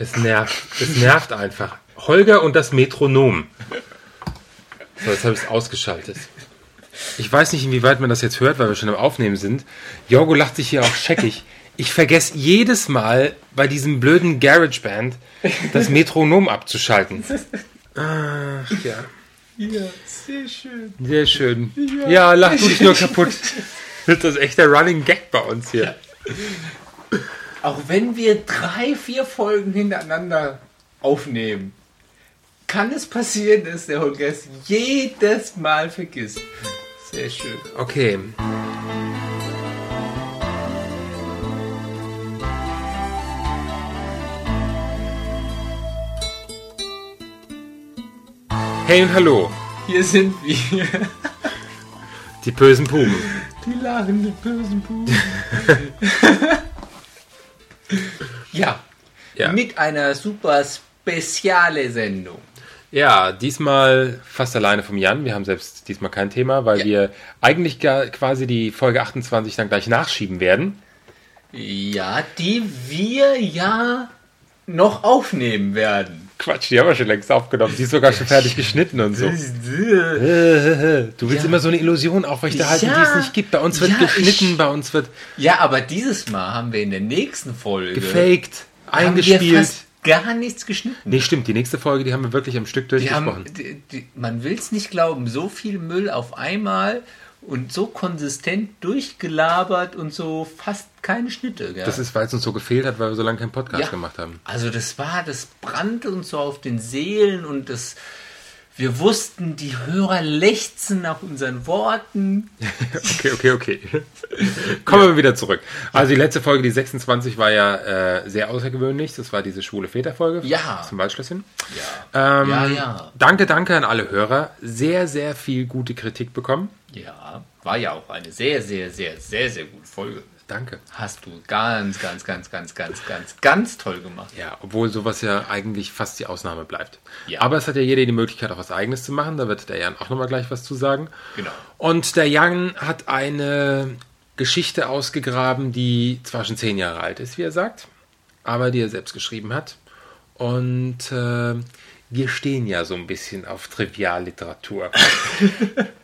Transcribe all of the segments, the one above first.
Es nervt. Es nervt einfach. Holger und das Metronom. So, jetzt habe ich es ausgeschaltet. Ich weiß nicht, inwieweit man das jetzt hört, weil wir schon am Aufnehmen sind. Jorgo lacht sich hier auch scheckig. Ich vergesse jedes Mal bei diesem blöden GarageBand das Metronom abzuschalten. Ach ja. Ja, sehr schön. Sehr schön. Ja, lach du dich nur kaputt. Das ist echt der Running Gag bei uns hier. Auch wenn wir drei, vier Folgen hintereinander aufnehmen, kann es passieren, dass der Holger es jedes Mal vergisst. Sehr schön. Okay. Hey und hallo, Hier sind wir. die bösen Puben. Die lachende bösen Buben. ja, Ja. mit einer super speziale Sendung. Ja, diesmal fast alleine vom Jan. Wir haben selbst diesmal kein Thema, weil Ja. wir eigentlich quasi die Folge 28 dann gleich nachschieben werden. Ja, die wir ja noch aufnehmen werden. Quatsch, die haben wir schon längst aufgenommen. Die ist sogar schon fertig geschnitten und so. Du willst Ja. immer so eine Illusion aufrechterhalten, Ja. die es nicht gibt. Bei uns wird Ja, geschnitten, ich- bei uns wird Ja, aber dieses Mal haben wir in der nächsten Folge gefaked, haben wir eingespielt. fast gar nichts geschnitten. Nee, stimmt. Die nächste Folge, die haben wir wirklich am Stück Die durchgesprochen. haben, die, die, man will es nicht glauben, so viel Müll auf einmal und so konsistent durchgelabert und so fast keine Schnitte. Gell? Das ist, weil es uns so gefehlt hat, weil wir so lange keinen Podcast Ja. gemacht haben. also das war, das brannte uns so auf den Seelen und das, wir wussten, die Hörer lechzen nach unseren Worten. Okay, okay, okay. Kommen wir wieder zurück. Also die letzte Folge, die 26, war ja äh, sehr außergewöhnlich. Das war diese schwule Väter-Folge Ja. zum Waldschlösschen. Ja, Ähm, ja, ja. Danke, danke an alle Hörer. Sehr, sehr viel gute Kritik bekommen. Ja, war ja auch eine sehr, sehr, sehr, sehr, sehr gute Folge. Danke. Hast du ganz, ganz, ganz, ganz, ganz, ganz, ganz toll gemacht. Ja, obwohl sowas ja eigentlich fast die Ausnahme bleibt. Ja. Aber es hat ja jeder die Möglichkeit, auch was Eigenes zu machen. Da wird der Jan auch nochmal gleich was zu sagen. Genau. Und der Jan hat eine Geschichte ausgegraben, die zwar schon zehn Jahre alt ist, wie er sagt, aber die er selbst geschrieben hat. Und äh, wir stehen ja so ein bisschen auf Trivialliteratur.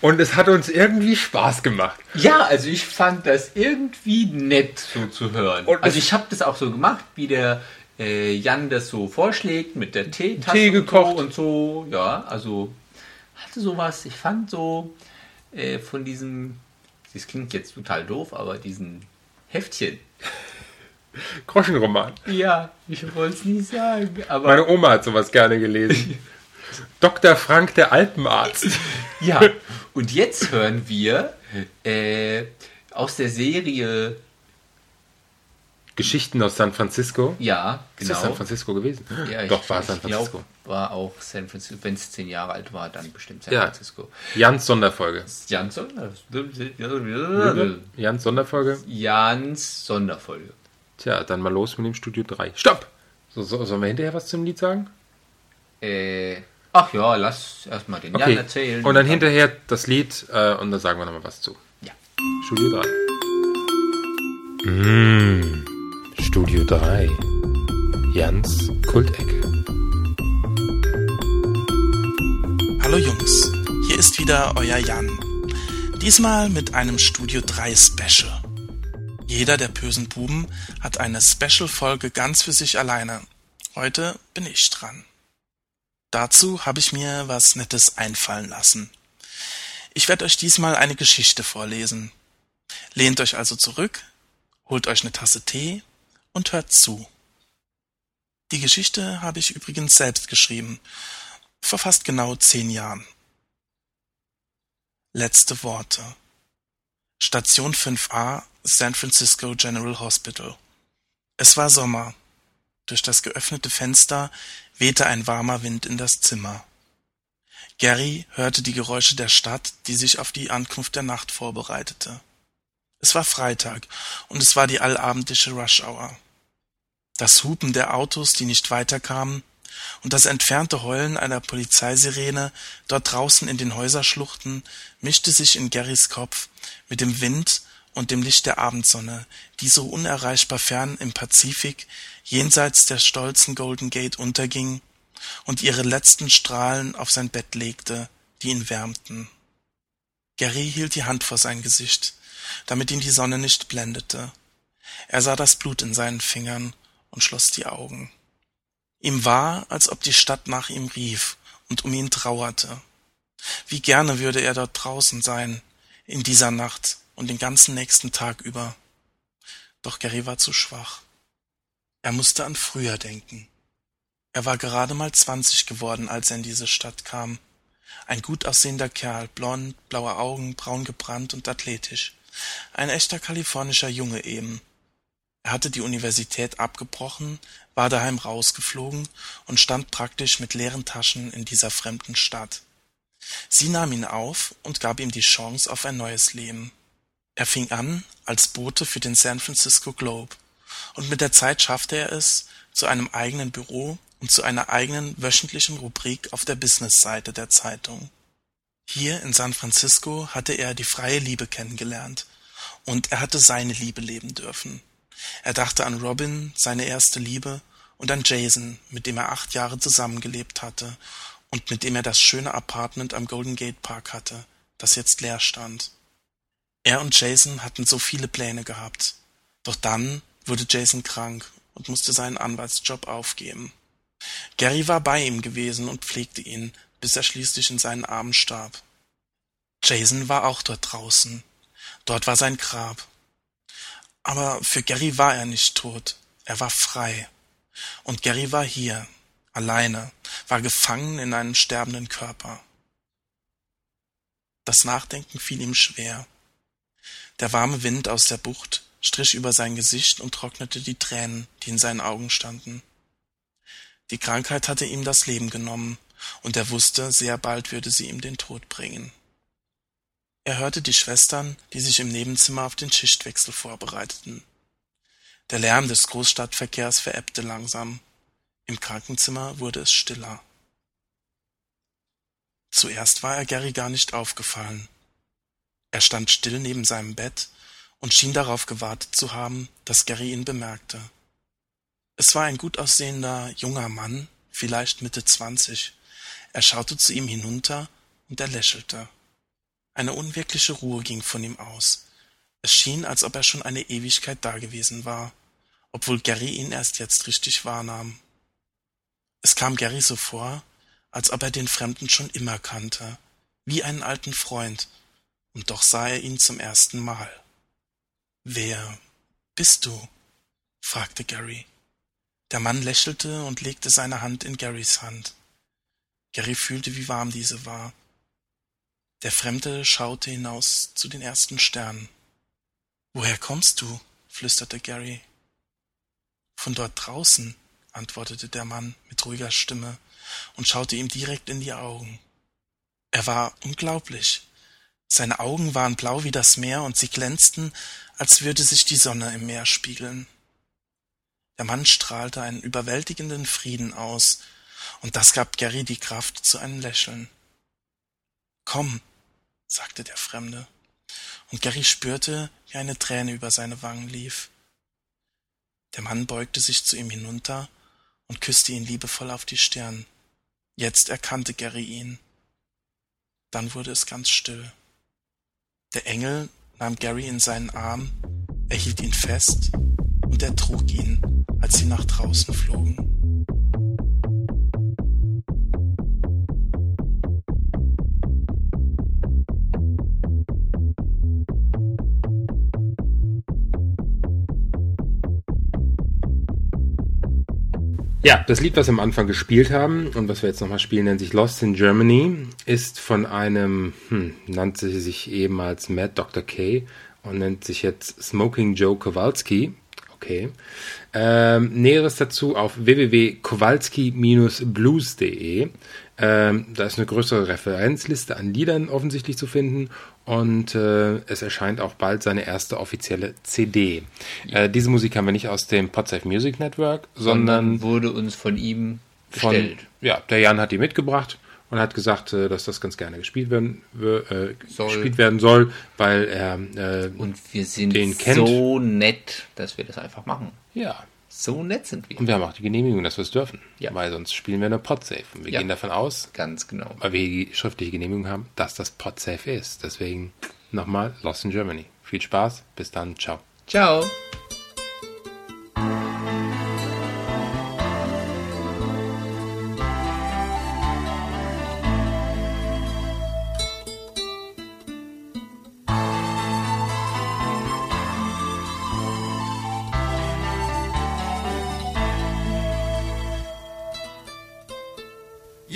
Und es hat uns irgendwie Spaß gemacht. Ja, also ich fand das irgendwie nett so zu hören. Und also ich habe das auch so gemacht, wie der äh, Jan das so vorschlägt mit der Teetasse Tee gekocht. und so, und so. Ja, also hatte sowas. Ich fand so äh, von diesem, das klingt jetzt total doof, aber diesen Heftchen. Groschenroman. Ja, ich wollte es nie sagen, aber Meine Oma hat sowas gerne gelesen. Dr. Frank, der Alpenarzt. ja. Und jetzt hören wir äh, aus der Serie, Geschichten aus San Francisco. ja, Ist genau. das San Francisco gewesen? Ja, Doch, war San Francisco. Glaub, war auch San Francisco. Wenn es zehn Jahre alt war, dann bestimmt San Ja. Francisco. Jans Sonderfolge. Jans, Jans Sonderfolge. Jans Sonderfolge. Tja, dann mal los mit dem Studio 3. Stopp! So, so, sollen wir hinterher was zum Lied sagen? Äh, ach ja, lass erstmal den Jan Okay. erzählen. Und dann hinterher das Lied äh, und dann sagen wir nochmal was zu. Ja. Studio 3. Mmh, Studio 3. Jans Kultecke. Hallo Jungs, hier ist wieder euer Jan. Diesmal mit einem Studio 3 Special. Jeder der bösen Buben hat eine Special-Folge ganz für sich alleine. Heute bin ich dran. Dazu habe ich mir was Nettes einfallen lassen. Ich werde euch diesmal eine Geschichte vorlesen. Lehnt euch also zurück, holt euch eine Tasse Tee und hört zu. Die Geschichte habe ich übrigens selbst geschrieben vor fast genau zehn Jahren. Letzte Worte. Station 5a, San Francisco General Hospital. Es war Sommer. Durch das geöffnete Fenster wehte ein warmer Wind in das Zimmer. Gary hörte die Geräusche der Stadt, die sich auf die Ankunft der Nacht vorbereitete. Es war Freitag und es war die allabendliche Rush Hour. Das Hupen der Autos, die nicht weiterkamen, und das entfernte Heulen einer Polizeisirene dort draußen in den Häuserschluchten mischte sich in Garys Kopf mit dem Wind und dem Licht der Abendsonne, die so unerreichbar fern im Pazifik, jenseits der stolzen Golden Gate unterging und ihre letzten Strahlen auf sein Bett legte, die ihn wärmten. Gary hielt die Hand vor sein Gesicht, damit ihn die Sonne nicht blendete. Er sah das Blut in seinen Fingern und schloss die Augen. Ihm war, als ob die Stadt nach ihm rief und um ihn trauerte. Wie gerne würde er dort draußen sein, in dieser Nacht und den ganzen nächsten Tag über. Doch Gary war zu schwach. Er musste an früher denken. Er war gerade mal zwanzig geworden, als er in diese Stadt kam. Ein gut aussehender Kerl, blond, blaue Augen, braun gebrannt und athletisch. Ein echter kalifornischer Junge eben. Er hatte die Universität abgebrochen, war daheim rausgeflogen und stand praktisch mit leeren Taschen in dieser fremden Stadt. Sie nahm ihn auf und gab ihm die Chance auf ein neues Leben. Er fing an als Bote für den San Francisco Globe, und mit der Zeit schaffte er es zu einem eigenen Büro und zu einer eigenen wöchentlichen Rubrik auf der Businessseite der Zeitung. Hier in San Francisco hatte er die freie Liebe kennengelernt, und er hatte seine Liebe leben dürfen. Er dachte an Robin, seine erste Liebe, und an Jason, mit dem er acht Jahre zusammengelebt hatte und mit dem er das schöne Apartment am Golden Gate Park hatte, das jetzt leer stand. Er und Jason hatten so viele Pläne gehabt. Doch dann wurde Jason krank und musste seinen Anwaltsjob aufgeben. Gary war bei ihm gewesen und pflegte ihn, bis er schließlich in seinen Armen starb. Jason war auch dort draußen. Dort war sein Grab. Aber für Gary war er nicht tot, er war frei. Und Gary war hier, alleine, war gefangen in einem sterbenden Körper. Das Nachdenken fiel ihm schwer. Der warme Wind aus der Bucht strich über sein Gesicht und trocknete die Tränen, die in seinen Augen standen. Die Krankheit hatte ihm das Leben genommen, und er wusste, sehr bald würde sie ihm den Tod bringen. Er hörte die Schwestern, die sich im Nebenzimmer auf den Schichtwechsel vorbereiteten. Der Lärm des Großstadtverkehrs verebbte langsam. Im Krankenzimmer wurde es stiller. Zuerst war er Gary gar nicht aufgefallen. Er stand still neben seinem Bett und schien darauf gewartet zu haben, dass Gary ihn bemerkte. Es war ein gut aussehender junger Mann, vielleicht Mitte zwanzig. Er schaute zu ihm hinunter und er lächelte. Eine unwirkliche Ruhe ging von ihm aus. Es schien, als ob er schon eine Ewigkeit dagewesen war, obwohl Gary ihn erst jetzt richtig wahrnahm. Es kam Gary so vor, als ob er den Fremden schon immer kannte, wie einen alten Freund, und doch sah er ihn zum ersten Mal. Wer bist du? fragte Gary. Der Mann lächelte und legte seine Hand in Garys Hand. Gary fühlte, wie warm diese war. Der Fremde schaute hinaus zu den ersten Sternen. Woher kommst du? flüsterte Gary. Von dort draußen, antwortete der Mann mit ruhiger Stimme und schaute ihm direkt in die Augen. Er war unglaublich. Seine Augen waren blau wie das Meer und sie glänzten, als würde sich die Sonne im Meer spiegeln. Der Mann strahlte einen überwältigenden Frieden aus, und das gab Gary die Kraft zu einem Lächeln. Komm, sagte der Fremde, und Gary spürte, wie eine Träne über seine Wangen lief. Der Mann beugte sich zu ihm hinunter und küsste ihn liebevoll auf die Stirn. Jetzt erkannte Gary ihn. Dann wurde es ganz still. Der Engel nahm Gary in seinen Arm, er hielt ihn fest und er trug ihn, als sie nach draußen flogen. Ja, das Lied, was wir am Anfang gespielt haben und was wir jetzt nochmal spielen, nennt sich Lost in Germany, ist von einem, hm, nannte sich ehemals Mad Dr. K und nennt sich jetzt Smoking Joe Kowalski. Okay. Ähm, Näheres dazu auf www.kowalski-blues.de. Ähm, da ist eine größere Referenzliste an Liedern offensichtlich zu finden und äh, es erscheint auch bald seine erste offizielle CD. Äh, diese Musik haben wir nicht aus dem Podsafe Music Network, sondern, sondern wurde uns von ihm gestellt. Von, ja, der Jan hat die mitgebracht und hat gesagt, äh, dass das ganz gerne gespielt werden, äh, Soll. gespielt werden soll, weil er äh, Und wir sind Den kennt. so nett, dass wir das einfach machen. ja. So nett sind wir. Und wir haben auch die Genehmigung, dass wir es dürfen. Ja. Weil sonst spielen wir eine Podsafe. Und wir Ja. gehen davon aus, Ganz genau. weil wir die schriftliche Genehmigung haben, dass das Podsafe ist. Deswegen nochmal Lost in Germany. Viel Spaß, bis dann, ciao. Ciao.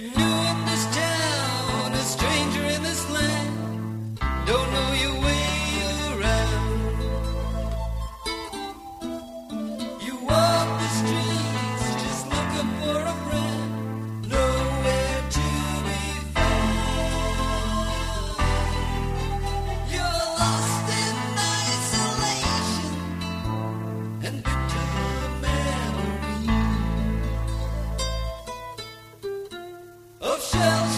you knew it this time. shells